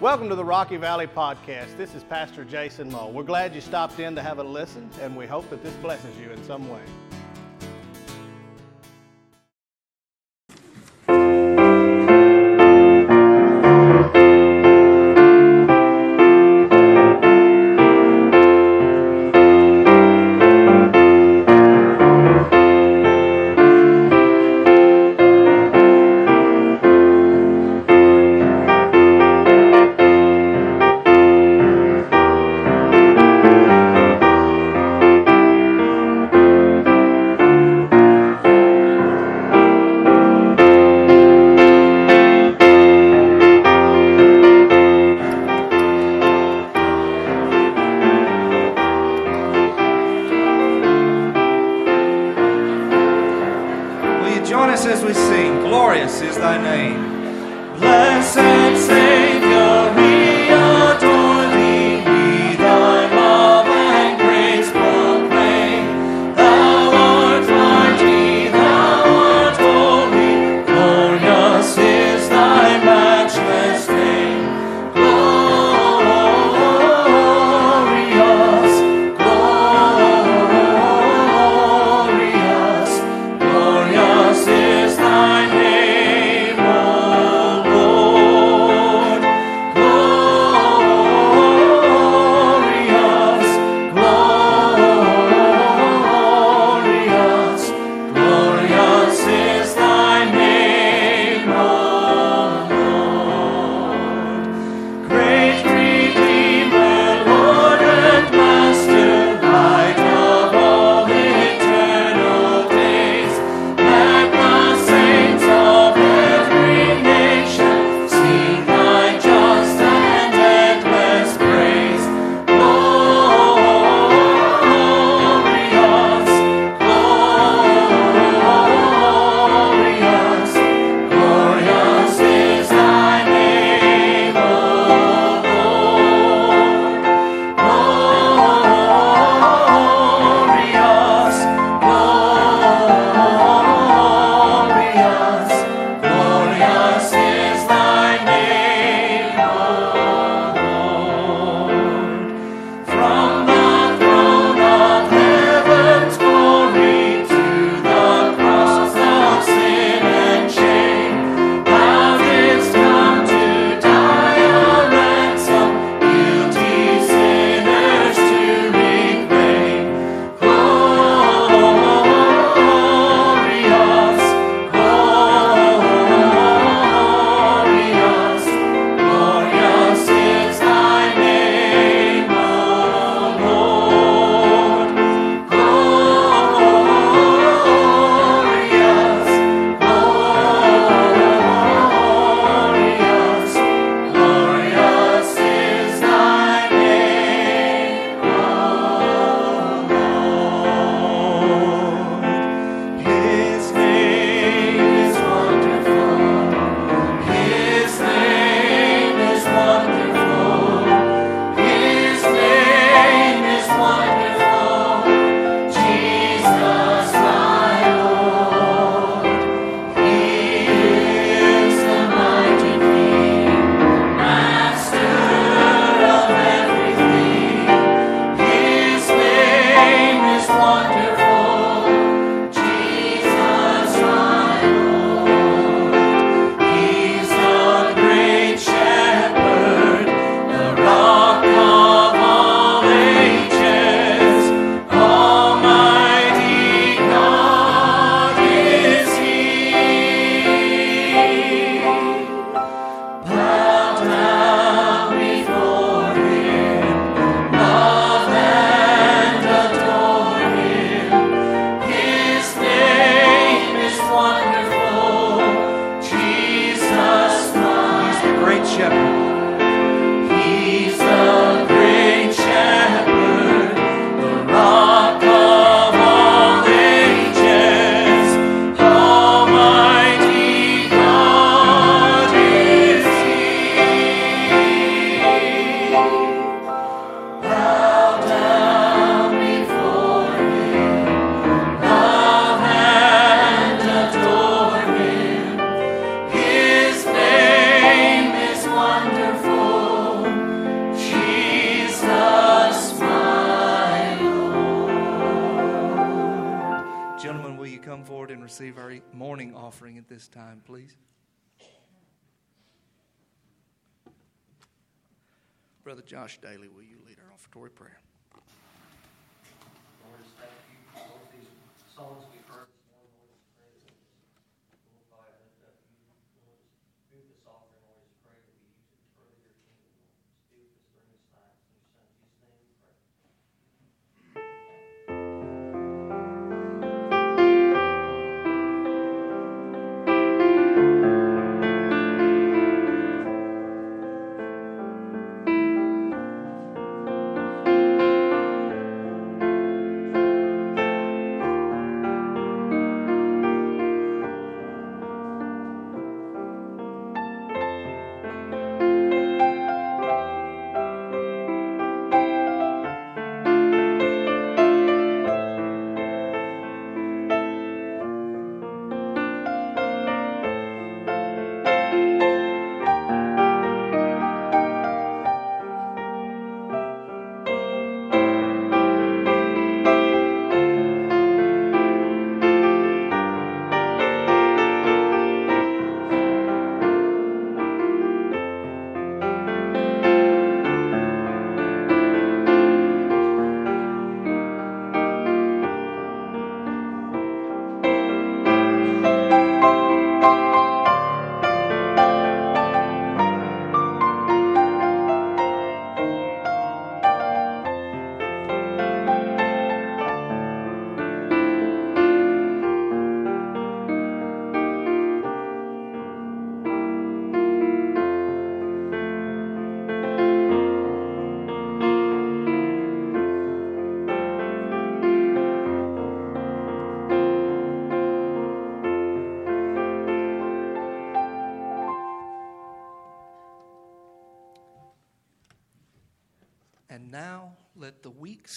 Welcome to the Rocky Valley Podcast. This is Pastor Jason Moe. We're glad you stopped in to have a listen, and we hope that this blesses you in some way.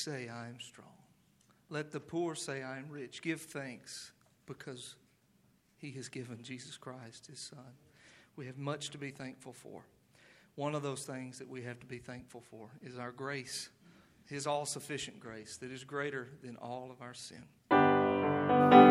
Say, I am strong. Let the poor say, I am rich. Give thanks because he has given Jesus Christ, his Son. We have much to be thankful for. One of those things that we have to be thankful for is our grace, his all sufficient grace that is greater than all of our sin.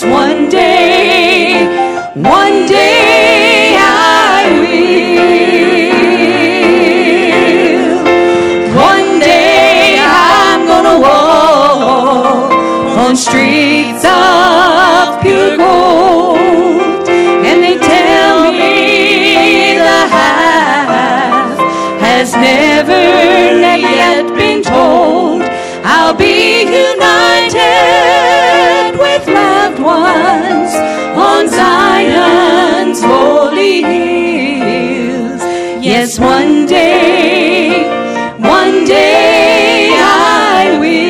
Yes, one day, one day I will. One day I'm gonna walk on streets of pure gold, and they tell me the half has never, never yet been told. I'll be united hills. Yes, one day, one day I will.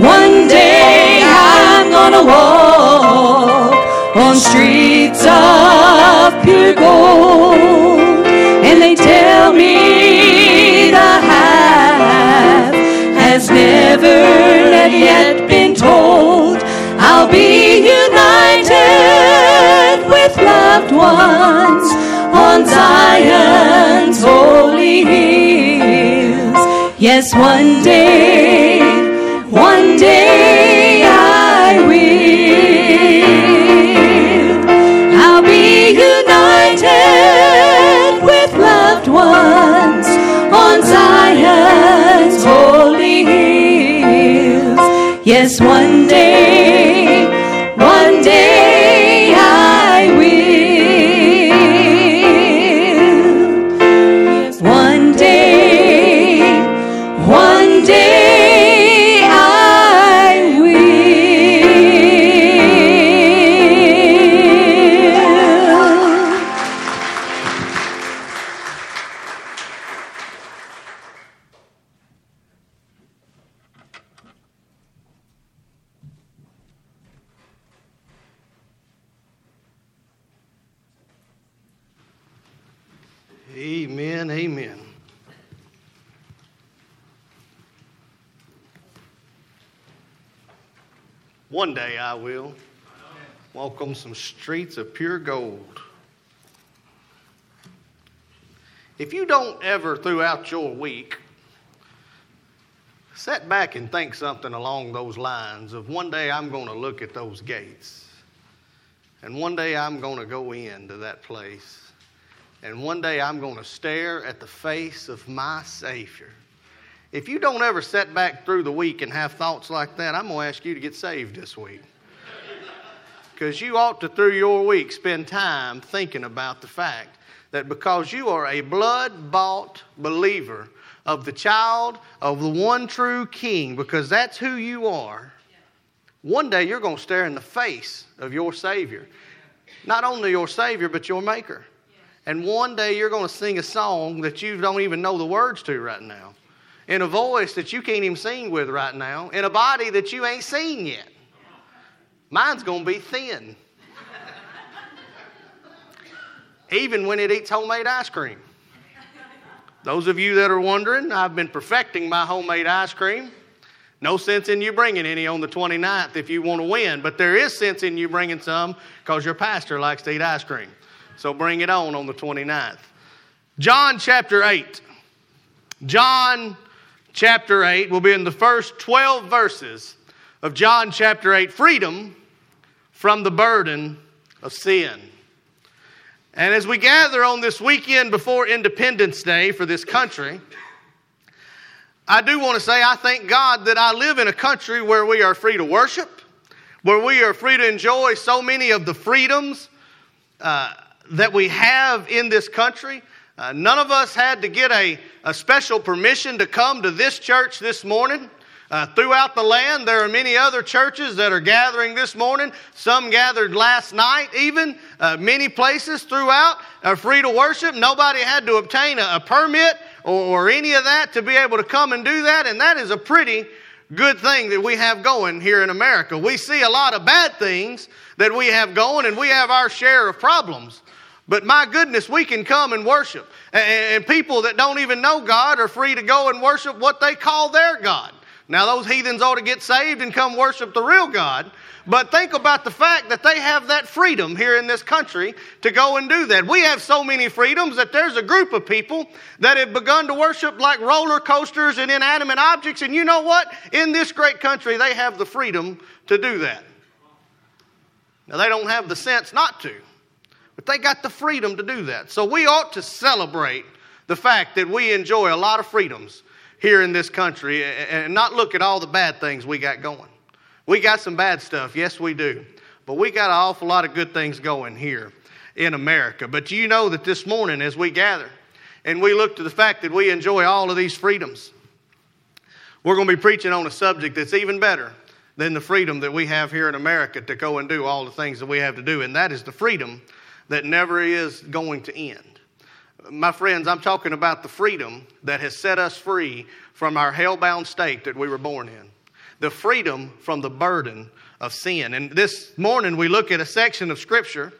One day I'm gonna walk on streets of pure gold, and they tell me the half has never, never yet been told. I'll be united with loved ones on Zion's holy hills. Yes, one day, one day I will. I'll be united with loved ones on Zion's holy hills. Yes, one day, One day I will walk on some streets of pure gold. If you don't ever throughout your week sit back and think something along those lines of one day I'm going to look at those gates and one day I'm going to go into that place and one day I'm going to stare at the face of my Savior. If you don't ever sit back through the week and have thoughts like that, I'm going to ask you to get saved this week. Because you ought to, through your week, spend time thinking about the fact that because you are a blood bought believer of the child of the one true King, because that's who you are, one day you're going to stare in the face of your Savior. Not only your Savior, but your Maker. And one day you're going to sing a song that you don't even know the words to right now, in a voice that you can't even sing with right now, in a body that you ain't seen yet. Mine's going to be thin. even when it eats homemade ice cream. those of you that are wondering, I've been perfecting my homemade ice cream. No sense in you bringing any on the 29th if you want to win, but there is sense in you bringing some because your pastor likes to eat ice cream. So bring it on on the 29th. John chapter 8. John chapter 8 will be in the first 12 verses of John chapter 8 freedom from the burden of sin. And as we gather on this weekend before Independence Day for this country, I do want to say I thank God that I live in a country where we are free to worship, where we are free to enjoy so many of the freedoms uh, that we have in this country. Uh, none of us had to get a, a special permission to come to this church this morning. Uh, throughout the land, there are many other churches that are gathering this morning. Some gathered last night, even. Uh, many places throughout are free to worship. Nobody had to obtain a, a permit or, or any of that to be able to come and do that. And that is a pretty good thing that we have going here in America. We see a lot of bad things that we have going, and we have our share of problems. But my goodness, we can come and worship. And people that don't even know God are free to go and worship what they call their God. Now, those heathens ought to get saved and come worship the real God. But think about the fact that they have that freedom here in this country to go and do that. We have so many freedoms that there's a group of people that have begun to worship like roller coasters and inanimate objects. And you know what? In this great country, they have the freedom to do that. Now, they don't have the sense not to, but they got the freedom to do that. So we ought to celebrate the fact that we enjoy a lot of freedoms here in this country and not look at all the bad things we got going. We got some bad stuff, yes, we do. But we got an awful lot of good things going here in America. But you know that this morning, as we gather and we look to the fact that we enjoy all of these freedoms, we're going to be preaching on a subject that's even better than the freedom that we have here in America to go and do all the things that we have to do, and that is the freedom that never is going to end my friends, I'm talking about the freedom that has set us free from our hell-bound state that we were born in. The freedom from the burden of sin. And this morning we look at a section of Scripture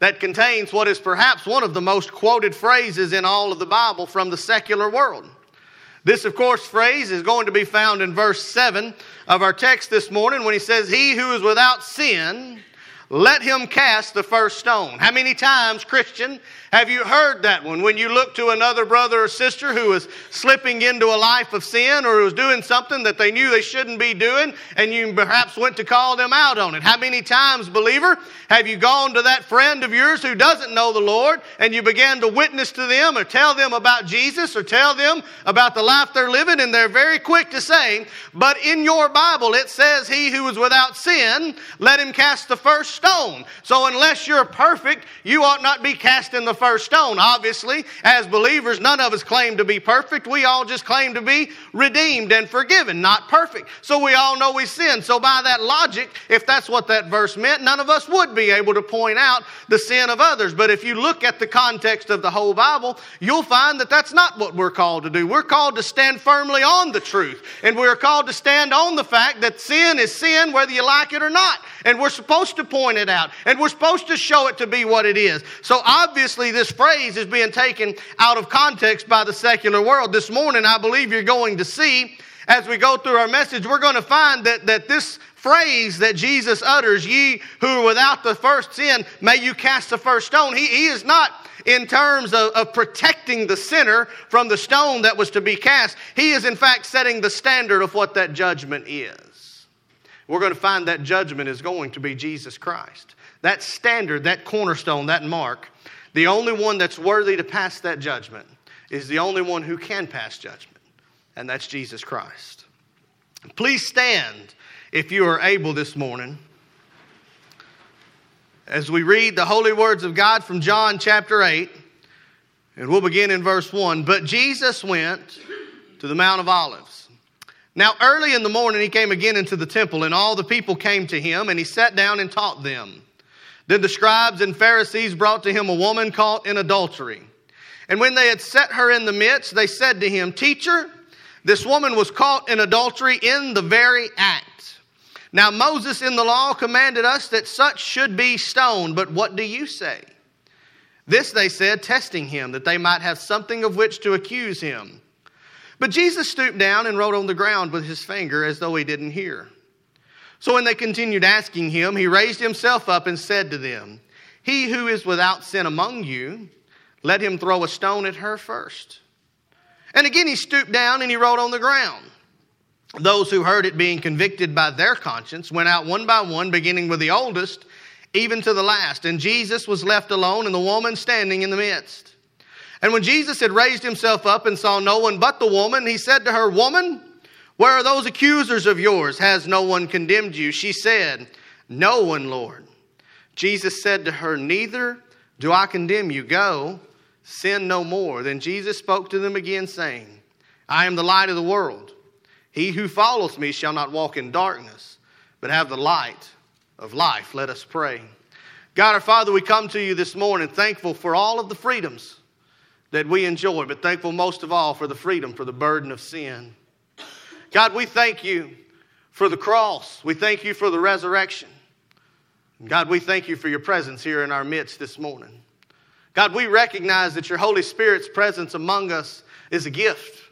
that contains what is perhaps one of the most quoted phrases in all of the Bible from the secular world. This, of course, phrase is going to be found in verse 7 of our text this morning when he says, He who is without sin, let him cast the first stone. How many times, Christian, have you heard that one? When you look to another brother or sister who is slipping into a life of sin or who is doing something that they knew they shouldn't be doing, and you perhaps went to call them out on it. How many times, believer, have you gone to that friend of yours who doesn't know the Lord and you began to witness to them or tell them about Jesus or tell them about the life they're living, and they're very quick to say, But in your Bible it says, He who is without sin, let him cast the first stone. So unless you're perfect, you ought not be casting the first stone. Obviously, as believers, none of us claim to be perfect. We all just claim to be redeemed and forgiven, not perfect. So we all know we sin. So by that logic, if that's what that verse meant, none of us would be able to point out the sin of others. But if you look at the context of the whole Bible, you'll find that that's not what we're called to do. We're called to stand firmly on the truth. And we're called to stand on the fact that sin is sin whether you like it or not. And we're supposed to point it out. And we're supposed to show it to be what it is. So obviously, this phrase is being taken out of context by the secular world. This morning, I believe you're going to see, as we go through our message, we're going to find that, that this phrase that Jesus utters, ye who are without the first sin, may you cast the first stone. He, he is not in terms of, of, protecting the sinner from the stone that was to be cast. He is, in fact, setting the standard of what that judgment is. We're going to find that judgment is going to be Jesus Christ. That standard, that cornerstone, that mark, the only one that's worthy to pass that judgment is the only one who can pass judgment, and that's Jesus Christ. Please stand if you are able this morning as we read the holy words of God from John chapter 8, and we'll begin in verse 1. But Jesus went to the Mount of Olives. Now, early in the morning, he came again into the temple, and all the people came to him, and he sat down and taught them. Then the scribes and Pharisees brought to him a woman caught in adultery. And when they had set her in the midst, they said to him, Teacher, this woman was caught in adultery in the very act. Now, Moses in the law commanded us that such should be stoned, but what do you say? This they said, testing him, that they might have something of which to accuse him. But Jesus stooped down and wrote on the ground with his finger as though he didn't hear. So when they continued asking him, he raised himself up and said to them, He who is without sin among you, let him throw a stone at her first. And again he stooped down and he wrote on the ground. Those who heard it being convicted by their conscience went out one by one, beginning with the oldest even to the last. And Jesus was left alone, and the woman standing in the midst. And when Jesus had raised himself up and saw no one but the woman, he said to her, Woman, where are those accusers of yours? Has no one condemned you? She said, No one, Lord. Jesus said to her, Neither do I condemn you. Go, sin no more. Then Jesus spoke to them again, saying, I am the light of the world. He who follows me shall not walk in darkness, but have the light of life. Let us pray. God our Father, we come to you this morning thankful for all of the freedoms that we enjoy, but thankful most of all for the freedom, for the burden of sin. God, we thank you for the cross. We thank you for the resurrection. God, we thank you for your presence here in our midst this morning. God, we recognize that your Holy Spirit's presence among us is a gift.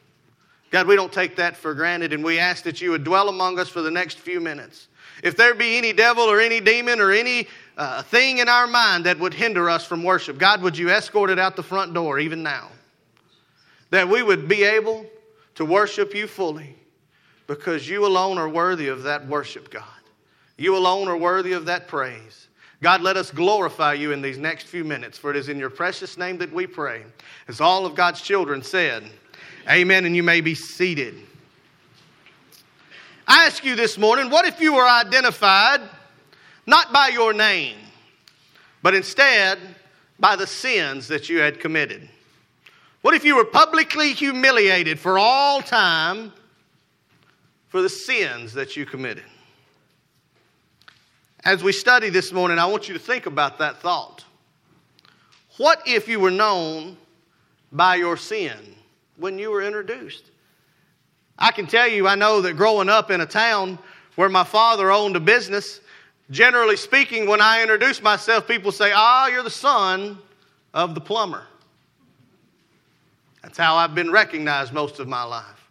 God, we don't take that for granted, and we ask that you would dwell among us for the next few minutes. If there be any devil or any demon or any uh, thing in our mind that would hinder us from worship, God, would you escort it out the front door even now? That we would be able to worship you fully because you alone are worthy of that worship, God. You alone are worthy of that praise. God, let us glorify you in these next few minutes, for it is in your precious name that we pray. As all of God's children said, Amen, and you may be seated. I ask you this morning what if you were identified not by your name, but instead by the sins that you had committed? What if you were publicly humiliated for all time for the sins that you committed? As we study this morning, I want you to think about that thought. What if you were known by your sin when you were introduced? I can tell you, I know that growing up in a town where my father owned a business, generally speaking, when I introduce myself, people say, Ah, you're the son of the plumber. That's how I've been recognized most of my life.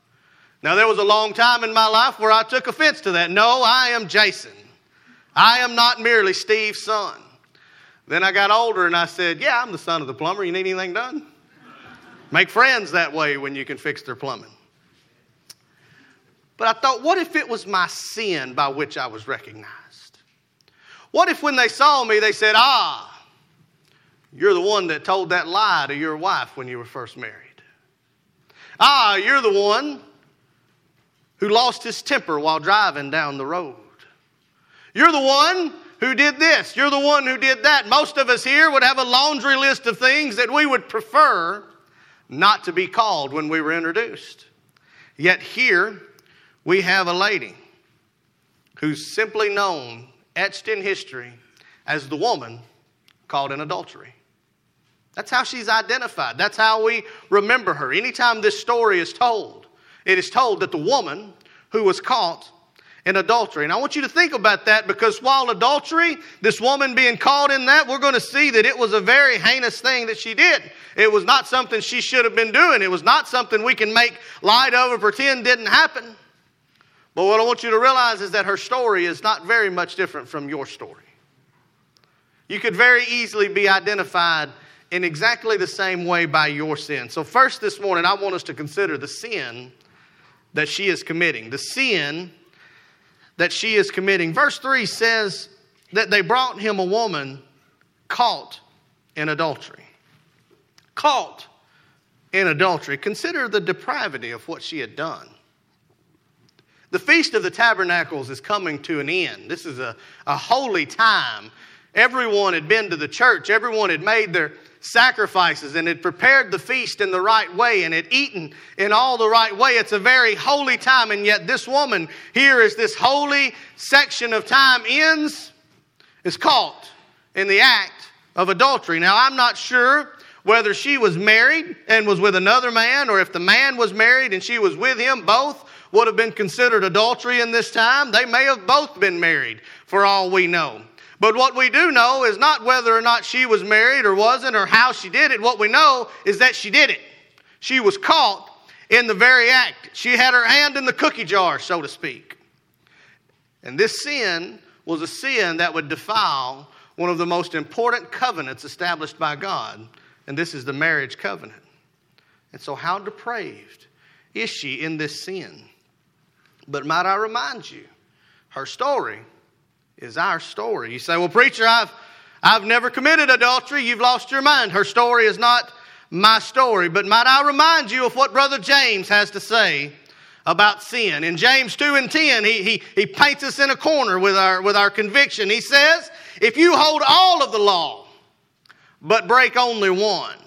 Now, there was a long time in my life where I took offense to that. No, I am Jason. I am not merely Steve's son. Then I got older and I said, Yeah, I'm the son of the plumber. You need anything done? Make friends that way when you can fix their plumbing. But I thought, what if it was my sin by which I was recognized? What if when they saw me, they said, Ah, you're the one that told that lie to your wife when you were first married? Ah, you're the one who lost his temper while driving down the road. You're the one who did this. You're the one who did that. Most of us here would have a laundry list of things that we would prefer not to be called when we were introduced. Yet here, we have a lady who's simply known, etched in history, as the woman called in adultery. That's how she's identified. That's how we remember her. Anytime this story is told, it is told that the woman who was caught in adultery. And I want you to think about that because while adultery, this woman being caught in that, we're going to see that it was a very heinous thing that she did. It was not something she should have been doing. It was not something we can make light of or pretend didn't happen. But what I want you to realize is that her story is not very much different from your story. You could very easily be identified in exactly the same way by your sin. So, first this morning, I want us to consider the sin that she is committing. The sin that she is committing. Verse 3 says that they brought him a woman caught in adultery. Caught in adultery. Consider the depravity of what she had done. The Feast of the Tabernacles is coming to an end. This is a, a holy time. Everyone had been to the church, everyone had made their sacrifices and had prepared the feast in the right way and had eaten in all the right way. It's a very holy time, and yet this woman here, as this holy section of time ends, is caught in the act of adultery. Now, I'm not sure whether she was married and was with another man, or if the man was married and she was with him, both would have been considered adultery in this time. They may have both been married, for all we know. But what we do know is not whether or not she was married or wasn't or how she did it. What we know is that she did it. She was caught in the very act. She had her hand in the cookie jar, so to speak. And this sin was a sin that would defile one of the most important covenants established by God, and this is the marriage covenant. And so, how depraved is she in this sin? But might I remind you, her story is our story. You say, Well, preacher, I've, I've never committed adultery. You've lost your mind. Her story is not my story. But might I remind you of what Brother James has to say about sin? In James 2 and 10, he, he, he paints us in a corner with our, with our conviction. He says, If you hold all of the law, but break only one,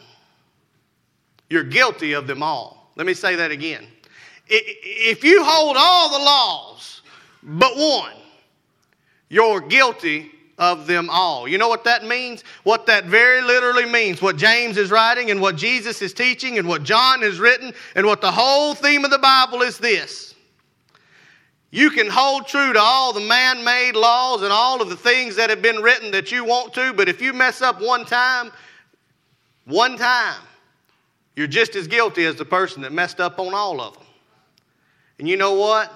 you're guilty of them all. Let me say that again. If you hold all the laws, but one, you're guilty of them all. You know what that means? What that very literally means. What James is writing and what Jesus is teaching and what John has written and what the whole theme of the Bible is this. You can hold true to all the man made laws and all of the things that have been written that you want to, but if you mess up one time, one time, you're just as guilty as the person that messed up on all of them. And you know what?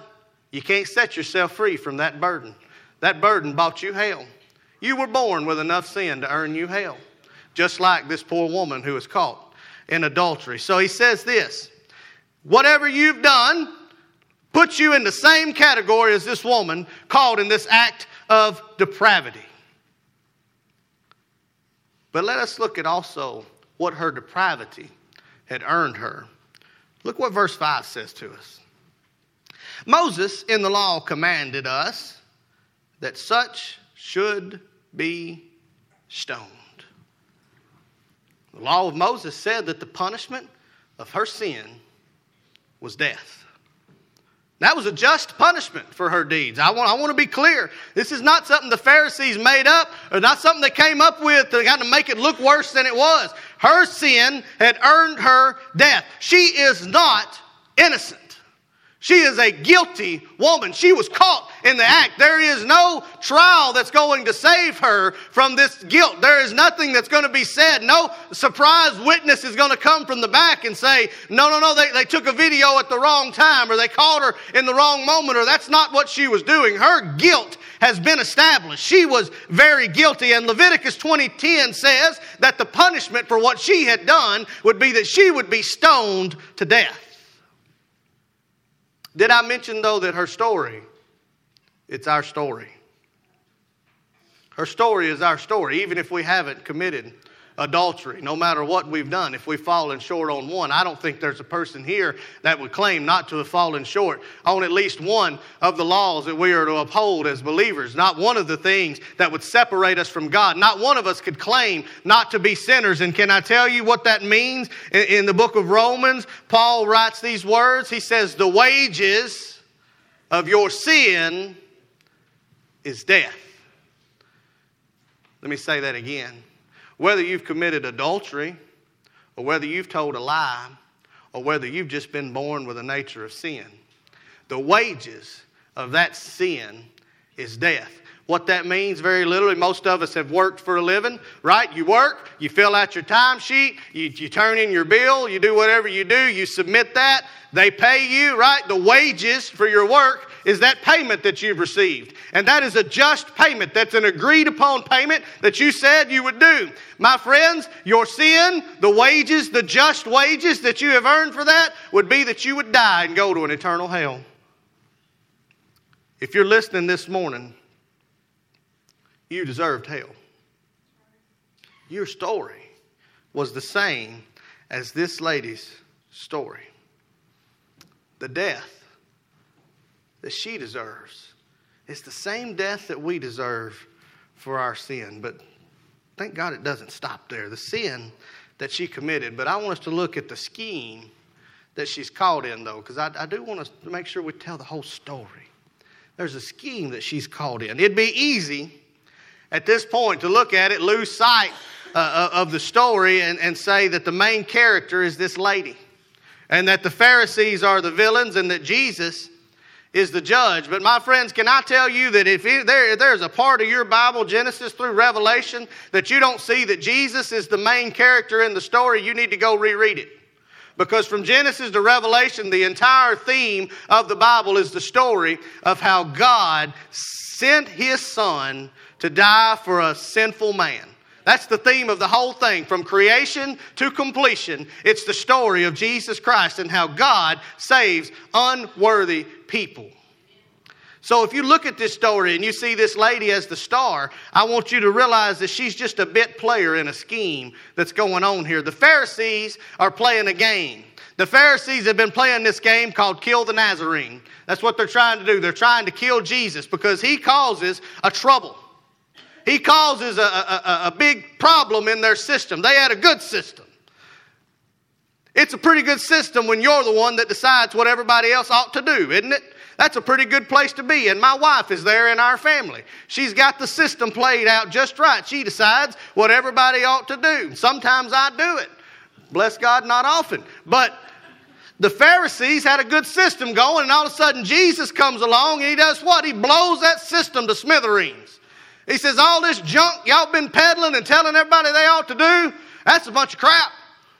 You can't set yourself free from that burden. That burden bought you hell. You were born with enough sin to earn you hell, just like this poor woman who was caught in adultery. So he says this whatever you've done puts you in the same category as this woman caught in this act of depravity. But let us look at also what her depravity had earned her. Look what verse 5 says to us. Moses in the law commanded us that such should be stoned. The law of Moses said that the punishment of her sin was death. That was a just punishment for her deeds. I want, I want to be clear. This is not something the Pharisees made up or not something they came up with to kind of make it look worse than it was. Her sin had earned her death. She is not innocent. She is a guilty woman. She was caught in the act. There is no trial that's going to save her from this guilt. There is nothing that's going to be said. No surprise witness is going to come from the back and say, no, no, no, they, they took a video at the wrong time or they caught her in the wrong moment or that's not what she was doing. Her guilt has been established. She was very guilty. And Leviticus 20:10 says that the punishment for what she had done would be that she would be stoned to death. Did I mention, though, that her story, it's our story? Her story is our story, even if we haven't committed adultery, no matter what we've done. If we've fallen short on one, I don't think there's a person here that would claim not to have fallen short on at least one of the laws that we are to uphold as believers. Not one of the things that would separate us from God. Not one of us could claim not to be sinners. And can I tell you what that means? In, in the book of Romans, Paul writes these words. He says, The wages of your sin is death. Let me say that again whether you've committed adultery, or whether you've told a lie, or whether you've just been born with a nature of sin, the wages of that sin is death. What that means, very literally, most of us have worked for a living, right? You work, you fill out your timesheet, you, you turn in your bill, you do whatever you do, you submit that, they pay you, right? The wages for your work is that payment that you've received. And that is a just payment. That's an agreed upon payment that you said you would do. My friends, your sin, the wages, the just wages that you have earned for that would be that you would die and go to an eternal hell. If you're listening this morning, you deserved hell. Your story was the same as this lady's story. The death that she deserves. It's the same death that we deserve for our sin. But thank God it doesn't stop there. The sin that she committed. But I want us to look at the scheme that she's caught in, though, because I, I, do want us to make sure we tell the whole story. There's a scheme that she's caught in. It'd be easy at this point to look at it, lose sight uh, uh of the story, and, and say that the main character is this lady, and that the Pharisees are the villains, and that Jesus is the judge. But my friends, can I tell you that if there, there's a part of your Bible, Genesis through Revelation, that you don't see that Jesus is the main character in the story, you need to go reread it. Because from Genesis to Revelation, the entire theme of the Bible is the story of how God sent his son to die for a sinful man. That's the theme of the whole thing. From creation to completion, it's the story of Jesus Christ and how God saves unworthy people. So if you look at this story and you see this lady as the star, I want you to realize that she's just a bit player in a scheme that's going on here. The Pharisees are playing a game. The Pharisees have been playing this game called Kill the Nazarene. That's what they're trying to do. They're trying to kill Jesus because he causes a trouble. He causes a, a, a big problem in their system. They had a good system. It's a pretty good system when you're the one that decides what everybody else ought to do, isn't it? That's a pretty good place to be. And my wife is there in our family. She's got the system played out just right. She decides what everybody ought to do. Sometimes I do it. Bless God, not often. But the Pharisees had a good system going, and all of a sudden Jesus comes along and he does what? He blows that system to smithereens. He says, All this junk y'all been peddling and telling everybody they ought to do, that's a bunch of crap.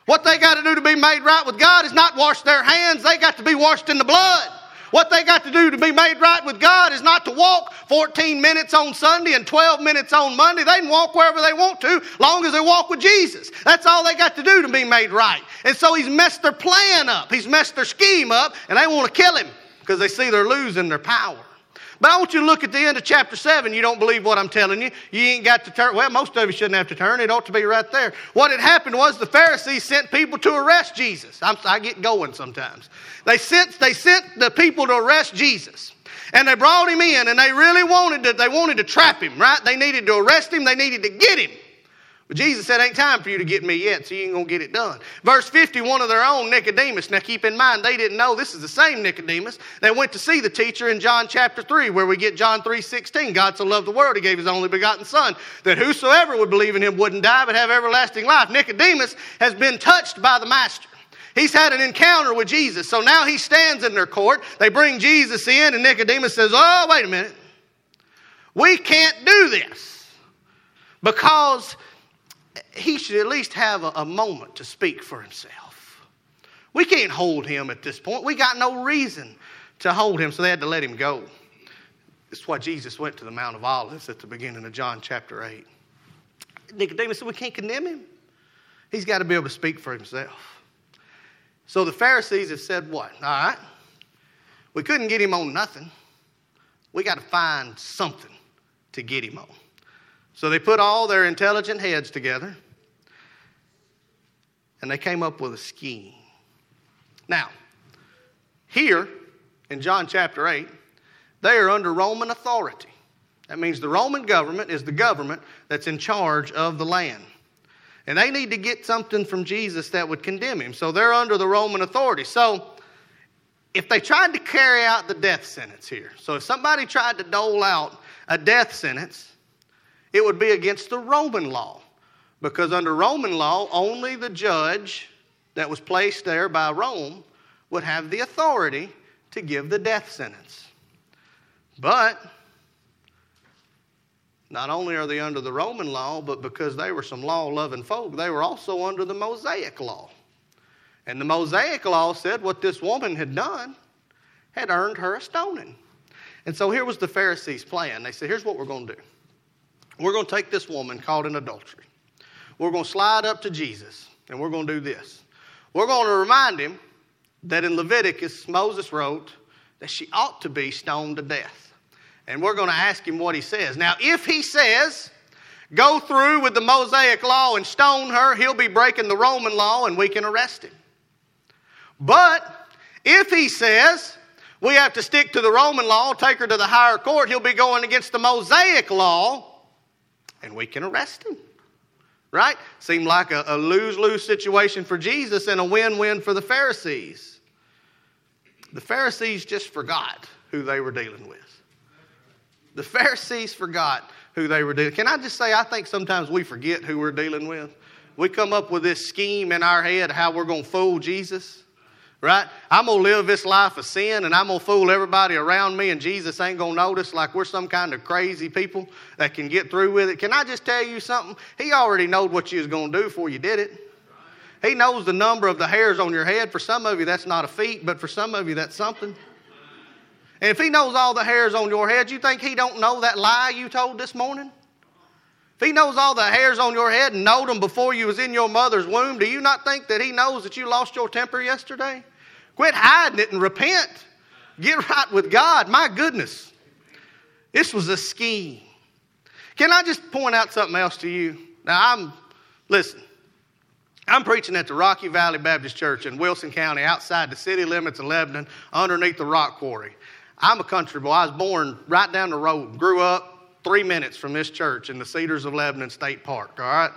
What they got to do to be made right with God is not wash their hands, they got to be washed in the blood. What they got to do to be made right with God is not to walk 14 minutes on Sunday and 12 minutes on Monday. They can walk wherever they want to, long as they walk with Jesus. That's all they got to do to be made right. And so he's messed their plan up. He's messed their scheme up, and they want to kill him because they see they're losing their power. But I want you to look at the end of chapter 7. You don't believe what I'm telling you. You ain't got to turn. Well, most of you shouldn't have to turn. It ought to be right there. What had happened was the Pharisees sent people to arrest Jesus. I'm, I get going sometimes. They sent, they sent the people to arrest Jesus. And they brought him in, and they really wanted to, they wanted to trap him, right? They needed to arrest him, they needed to get him. But Jesus said, Ain't time for you to get me yet, so you ain't to get it done. Verse 50, one of their own, Nicodemus. Now keep in mind, they didn't know this is the same Nicodemus. They went to see the teacher in John chapter 3, where we get John 3 16. God so loved the world, he gave his only begotten Son, that whosoever would believe in him wouldn't die, but have everlasting life. Nicodemus has been touched by the Master. He's had an encounter with Jesus. So now he stands in their court. They bring Jesus in, and Nicodemus says, Oh, wait a minute. We can't do this because he should at least have a, a, moment to speak for himself. We can't hold him at this point. We got no reason to hold him, so they had to let him go. Is why Jesus went to the Mount of Olives at the beginning of John chapter 8. Nicodemus said, We can't condemn him. He's got to be able to speak for himself. So the Pharisees have said, What? All right. We couldn't get him on nothing. We got to find something to get him on. So they put all their intelligent heads together and they came up with a scheme. Now, here in John chapter 8, they are under Roman authority. That means the Roman government is the government that's in charge of the land. And they need to get something from Jesus that would condemn him. So they're under the Roman authority. So if they tried to carry out the death sentence here, so if somebody tried to dole out a death sentence, it would be against the Roman law. Because under Roman law, only the judge that was placed there by Rome would have the authority to give the death sentence. But not only are they under the Roman law, but because they were some law loving folk, they were also under the Mosaic law. And the Mosaic law said what this woman had done had earned her a stoning. And so here was the Pharisees' plan. They said, here's what we're going to do we're going to take this woman caught in adultery. We're going to slide up to Jesus and we're going to do this. We're going to remind him that in Leviticus, Moses wrote that she ought to be stoned to death. And we're going to ask him what he says. Now, if he says, go through with the Mosaic law and stone her, he'll be breaking the Roman law and we can arrest him. But if he says, we have to stick to the Roman law, take her to the higher court, he'll be going against the Mosaic law and we can arrest him. Right? Seemed like a, lose lose situation for Jesus and a win win for the Pharisees. The Pharisees just forgot who they were dealing with. The Pharisees forgot who they were dealing. With. Can I just say, I think sometimes we forget who we're dealing with. We come up with this scheme in our head how we're going to fool Jesus. Right? I'm going to live this life of sin and I'm going to fool everybody around me, and Jesus ain't going to notice like we're some kind of crazy people that can get through with it. Can I just tell you something? He already knowed what you was going to do before you did it. He knows the number of the hairs on your head. For some of you, that's not a feat, but for some of you, that's something. And if he knows all the hairs on your head, you think he don't know that lie you told this morning? If he knows all the hairs on your head and knowed them before you was in your mother's womb, do you not think that he knows that you lost your temper yesterday? Quit hiding it and repent. Get right with God. My goodness. This was a scheme. Can I just point out something else to you? Now, I'm, listen, I'm preaching at the Rocky Valley Baptist Church in Wilson County, outside the city limits of Lebanon, underneath the rock quarry. I'm a country boy. I was born right down the road, grew up three minutes from this church in the Cedars of Lebanon State Park, all right?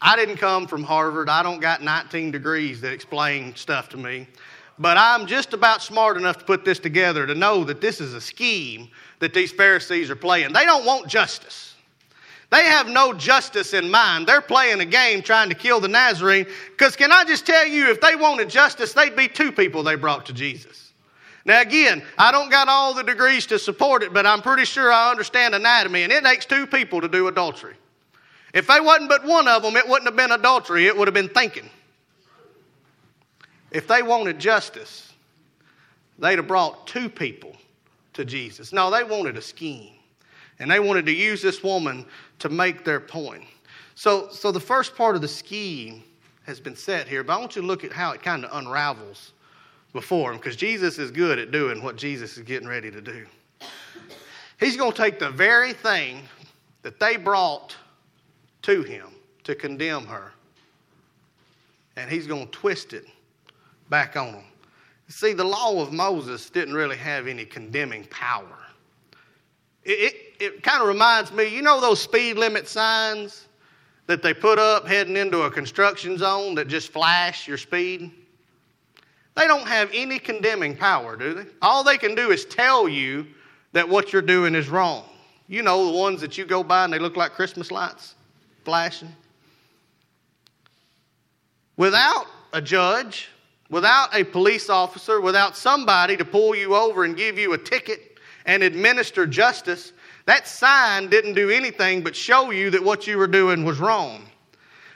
I didn't come from Harvard. I don't got 19 degrees that explain stuff to me. But I'm just about smart enough to put this together to know that this is a scheme that these Pharisees are playing. They don't want justice. They have no justice in mind. They're playing a game trying to kill the Nazarene. Because can I just tell you, if they wanted justice, they'd be two people they brought to Jesus. Now, again, I don't got all the degrees to support it, but I'm pretty sure I understand anatomy, and it takes two people to do adultery. If they wasn't but one of them, it wouldn't have been adultery, it would have been thinking. If they wanted justice, they'd have brought two people to Jesus. No, they wanted a scheme. And they wanted to use this woman to make their point. So, so the first part of the scheme has been set here, but I want you to look at how it kind of unravels before him, because Jesus is good at doing what Jesus is getting ready to do. He's going to take the very thing that they brought to him to condemn her, and he's going to twist it back on them. See, the law of Moses didn't really have any condemning power. It, it, it kind of reminds me, you know, those speed limit signs that they put up heading into a construction zone that just flash your speed? They don't have any condemning power, do they? All they can do is tell you that what you're doing is wrong. You know, the ones that you go by and they look like Christmas lights flashing. Without a judge, without a police officer, without somebody to pull you over and give you a ticket and administer justice, that sign didn't do anything but show you that what you were doing was wrong.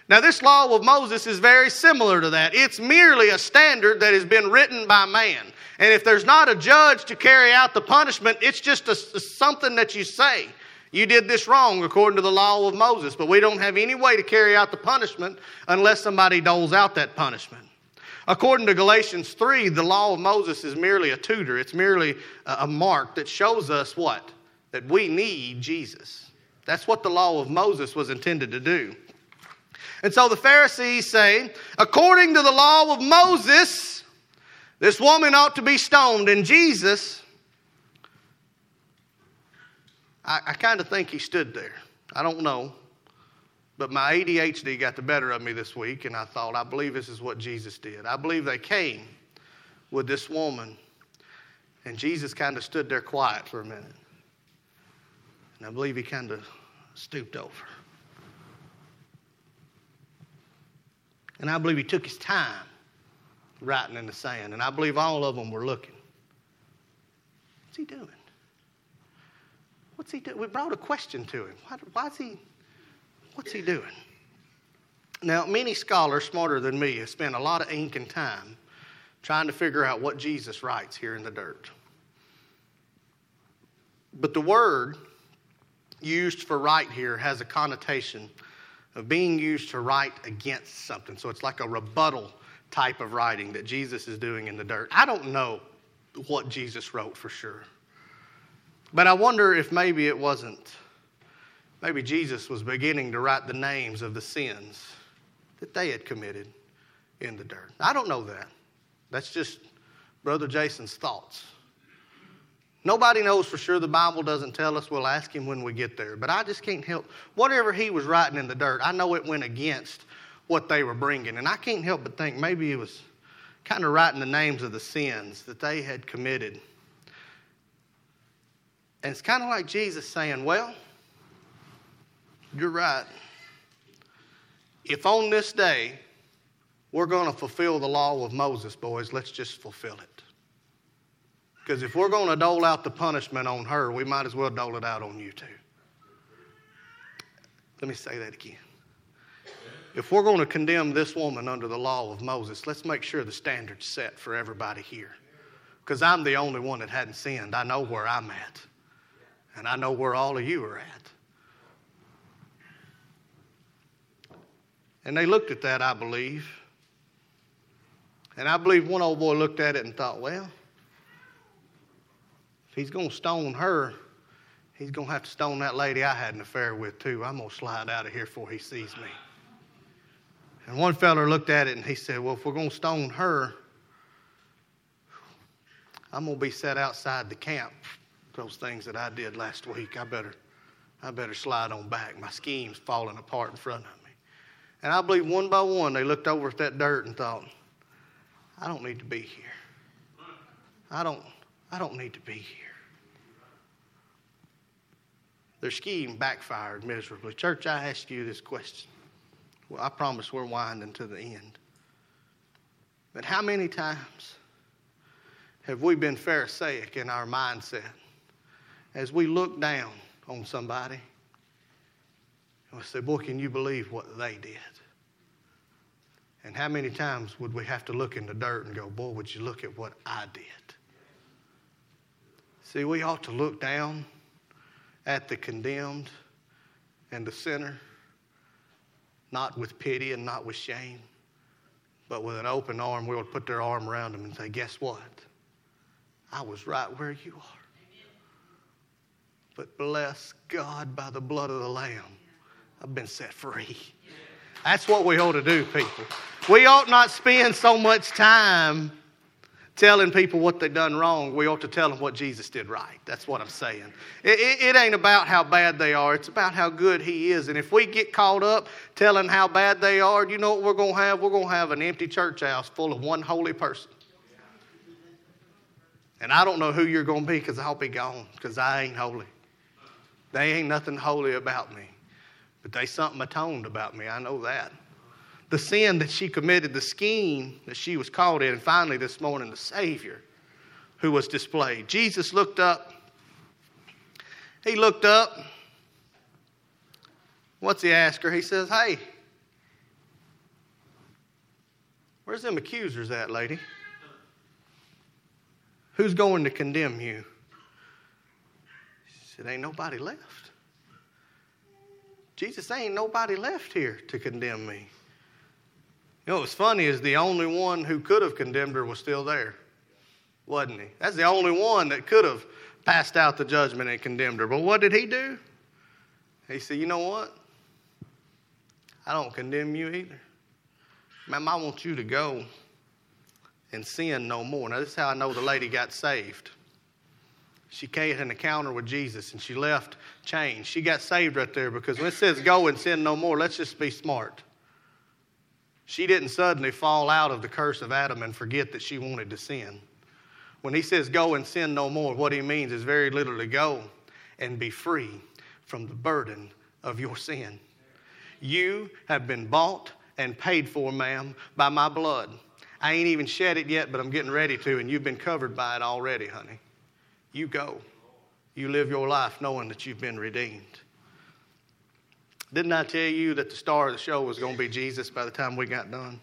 Now, this law of Moses is very similar to that. It's merely a standard that has been written by man. And if there's not a judge to carry out the punishment, it's just a, something that you say. You did this wrong according to the law of Moses, but we don't have any way to carry out the punishment unless somebody doles out that punishment. According to Galatians 3, the law of Moses is merely a tutor, it's merely a mark that shows us what? That we need Jesus. That's what the law of Moses was intended to do. And so the Pharisees say, according to the law of Moses, this woman ought to be stoned. And Jesus, I, I kind of think he stood there. I don't know. But my ADHD got the better of me this week, and I thought, I believe this is what Jesus did. I believe they came with this woman, and Jesus kind of stood there quiet for a minute. And I believe he kind of stooped over. And I believe he took his time writing in the sand. And I believe all of them were looking. What's he doing? What's he doing? We brought a question to him. Why, why is he, what's he doing? Now, many scholars smarter than me have spent a lot of ink and time trying to figure out what Jesus writes here in the dirt. But the word used for write here has a connotation of being used to write against something. So it's like a rebuttal type of writing that Jesus is doing in the dirt. I don't know what Jesus wrote for sure. But I wonder if maybe it wasn't, maybe Jesus was beginning to write the names of the sins that they had committed in the dirt. I don't know that. That's just Brother Jason's thoughts. Nobody knows for sure. The Bible doesn't tell us. We'll ask him when we get there. But I just can't help. Whatever he was writing in the dirt, I know it went against what they were bringing. And I can't help but think maybe he was kind of writing the names of the sins that they had committed. And it's kind of like Jesus saying, Well, you're right. If on this day we're going to fulfill the law of Moses, boys, let's just fulfill it. Because if we're going to dole out the punishment on her, we might as well dole it out on you too. Let me say that again. If we're going to condemn this woman under the law of Moses, let's make sure the standard's set for everybody here. Because I'm the only one that hadn't sinned. I know where I'm at, and I know where all of you are at. And they looked at that, I believe. And I believe one old boy looked at it and thought, well, if he's going to stone her, he's going to have to stone that lady I had an affair with, too. I'm going to slide out of here before he sees me. And one feller looked at it and he said, well, if we're going to stone her, I'm going to be set outside the camp. Those things that I did last week, I better, I better slide on back. My scheme's falling apart in front of me. And I believe one by one they looked over at that dirt and thought, I don't need to be here. I don't, I don't need to be here. Their scheme backfired miserably. Church, I ask you this question. Well, I promise we're winding to the end. But how many times have we been Pharisaic in our mindset as we look down on somebody and we say, Boy, can you believe what they did? And how many times would we have to look in the dirt and go, Boy, would you look at what I did? See, we ought to look down at the condemned and the sinner, not with pity and not with shame, but with an open arm. We to put their arm around them and say, Guess what? I was right where you are. But bless God by the blood of the Lamb, I've been set free. That's what we ought to do, people. We ought not spend so much time telling people what they've done wrong. We ought to tell them what Jesus did right. That's what I'm saying. It, it, it, ain't about how bad they are, it's about how good He is. And if we get caught up telling how bad they are, you know what we're going to have? We're going to have an empty church house full of one holy person. And I don't know who you're going to be because I'll be gone because I ain't holy. They ain't nothing holy about me. But they something atoned about me. I know that. The sin that she committed, the scheme that she was caught in, and finally this morning, the Savior who was displayed. Jesus looked up. He looked up. What's he ask her? He says, Hey, where's them accusers at, lady? Who's going to condemn you? She said, Ain't nobody left. Jesus, ain't nobody left here to condemn me. You know what's funny is the only one who could have condemned her was still there, wasn't he? That's the only one that could have passed out the judgment and condemned her. But what did he do? He said, You know what? I don't condemn you either. Ma'am, I want you to go and sin no more. Now, this is how I know the lady got saved. She came in an encounter with Jesus and she left changed. She got saved right there because when it says go and sin no more, let's just be smart. She didn't suddenly fall out of the curse of Adam and forget that she wanted to sin. When he says go and sin no more, what he means is very literally go and be free from the burden of your sin. You have been bought and paid for, ma'am, by my blood. I ain't even shed it yet, but I'm getting ready to, and you've been covered by it already, honey. You go. You live your life knowing that you've been redeemed. Didn't I tell you that the star of the show was going to be Jesus by the time we got done?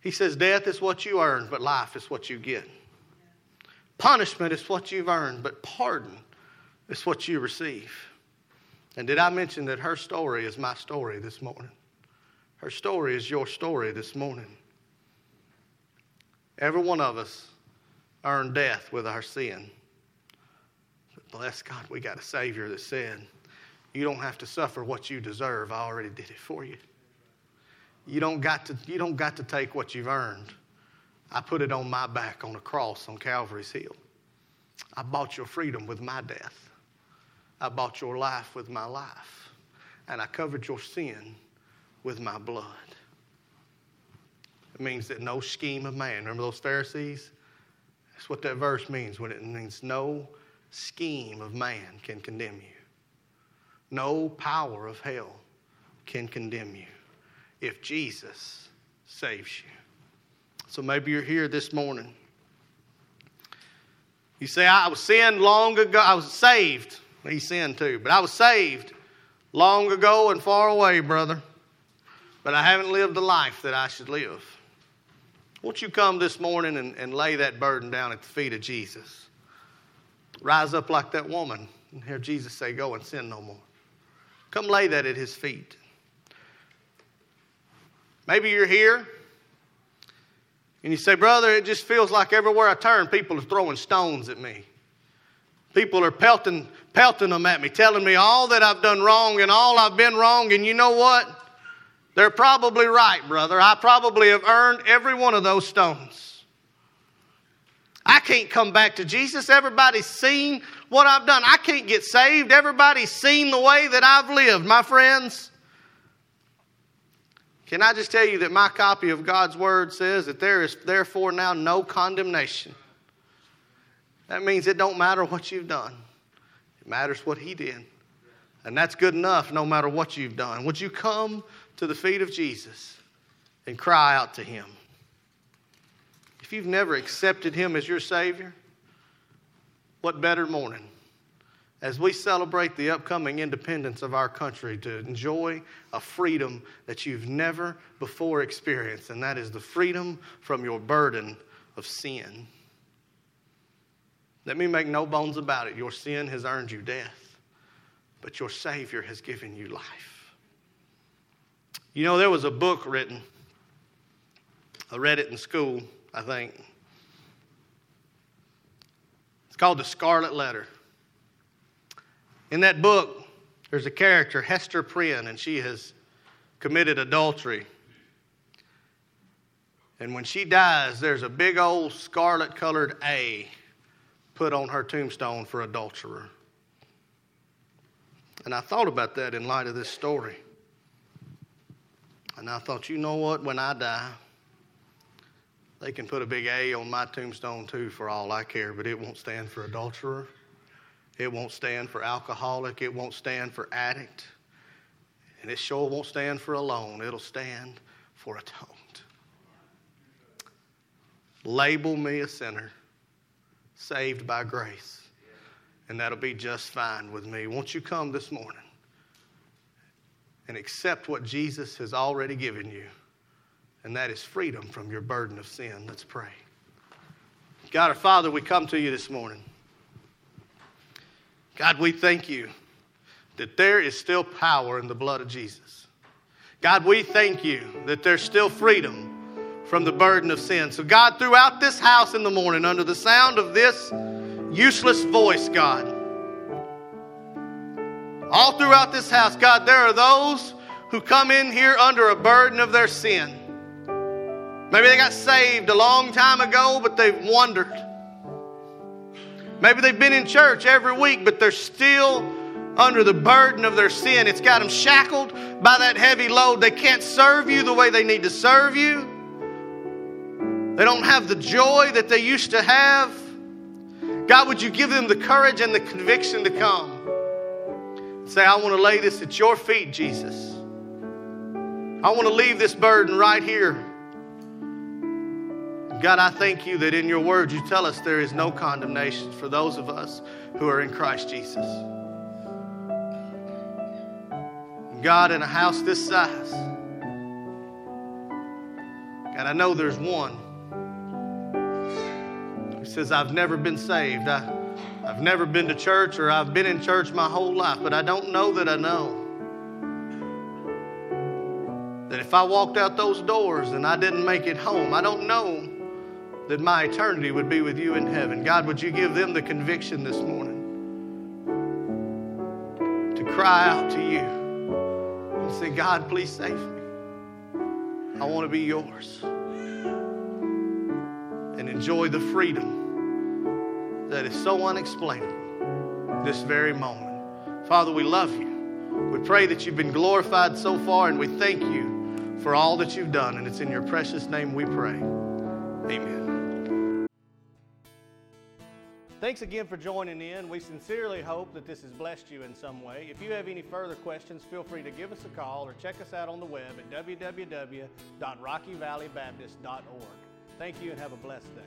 He says, Death is what you earn, but life is what you get. Punishment is what you've earned, but pardon is what you receive. And did I mention that her story is my story this morning? Her story is your story this morning. Every one of us earned death with our sin. But bless God, we got a Savior that said, You don't have to suffer what you deserve. I already did it for you. You don't got to, you don't got to take what you've earned. I put it on my back on a cross on Calvary's Hill. I bought your freedom with my death. I bought your life with my life. And I covered your sin with my blood. It means that no scheme of man, remember those Pharisees? That's what that verse means when it means no scheme of man can condemn you. No power of hell can condemn you. if Jesus saves you. So maybe you're here this morning. You say, I was sinned long ago. I was saved. He sinned too, but I was saved long ago and far away, brother. But I haven't lived the life that I should live. Won't you come this morning and, and lay that burden down at the feet of Jesus? Rise up like that woman and hear Jesus say, Go and sin no more. Come lay that at his feet. Maybe you're here and you say, Brother, it just feels like everywhere I turn, people are throwing stones at me. People are pelting, pelting them at me, telling me all that I've done wrong and all I've been wrong. And you know what? They're probably right, brother. I probably have earned every one of those stones. I can't come back to Jesus. Everybody's seen what I've done. I can't get saved. Everybody's seen the way that I've lived, my friends. Can I just tell you that my copy of God's Word says that there is therefore now no condemnation? That means it don't matter what you've done. It matters what He did. And that's good enough no matter what you've done. Would you come to the feet of Jesus and cry out to Him? If you've never accepted Him as your Savior, what better morning as we celebrate the upcoming independence of our country to enjoy a freedom that you've never before experienced, and that is the freedom from your burden of sin. Let me make no bones about it. Your sin has earned you death, but your Savior has given you life. You know, there was a book written, I read it in school, I think. It's called The Scarlet Letter. In that book, there's a character, Hester Prynne, and she has committed adultery. And when she dies, there's a big old scarlet colored A put on her tombstone for adulterer. And I thought about that in light of this story. And I thought, you know what? When I die, they can put a big A on my tombstone too, for all I care, but it won't stand for adulterer. It won't stand for alcoholic. It won't stand for addict. And it sure won't stand for alone. It'll stand for atoned. Label me a sinner, saved by grace. And that'll be just fine with me. Won't you come this morning and accept what Jesus has already given you? And that is freedom from your burden of sin. Let's pray. God our Father, we come to you this morning. God, we thank you that there is still power in the blood of Jesus. God, we thank you that there's still freedom from the burden of sin. So, God, throughout this house in the morning, under the sound of this useless voice, God, all throughout this house, God, there are those who come in here under a burden of their sin. Maybe they got saved a long time ago, but they've wandered. Maybe they've been in church every week, but they're still under the burden of their sin. It's got them shackled by that heavy load. They can't serve you the way they need to serve you. They don't have the joy that they used to have. God, would you give them the courage and the conviction to come? Say, I want to lay this at your feet, Jesus. I want to leave this burden right here. God, I thank you that in your word you tell us there is no condemnation for those of us who are in Christ Jesus. God, in a house this size, God, I know there's one who says, I've never been saved. I, I've never been to church or I've been in church my whole life, but I don't know that I know. That if I walked out those doors and I didn't make it home, I don't know that my eternity would be with you in heaven. God, would you give them the conviction this morning to cry out to you and say, God, please save me. I want to be yours. And enjoy the freedom that is so unexplainable this very moment. Father, we love you. We pray that you've been glorified so far, and we thank you for all that you've done. And it's in your precious name we pray. Amen. Thanks again for joining in. We sincerely hope that this has blessed you in some way. If you have any further questions, feel free to give us a call or check us out on the web at www.rockyvalleybaptist.org. Thank you and have a blessed day.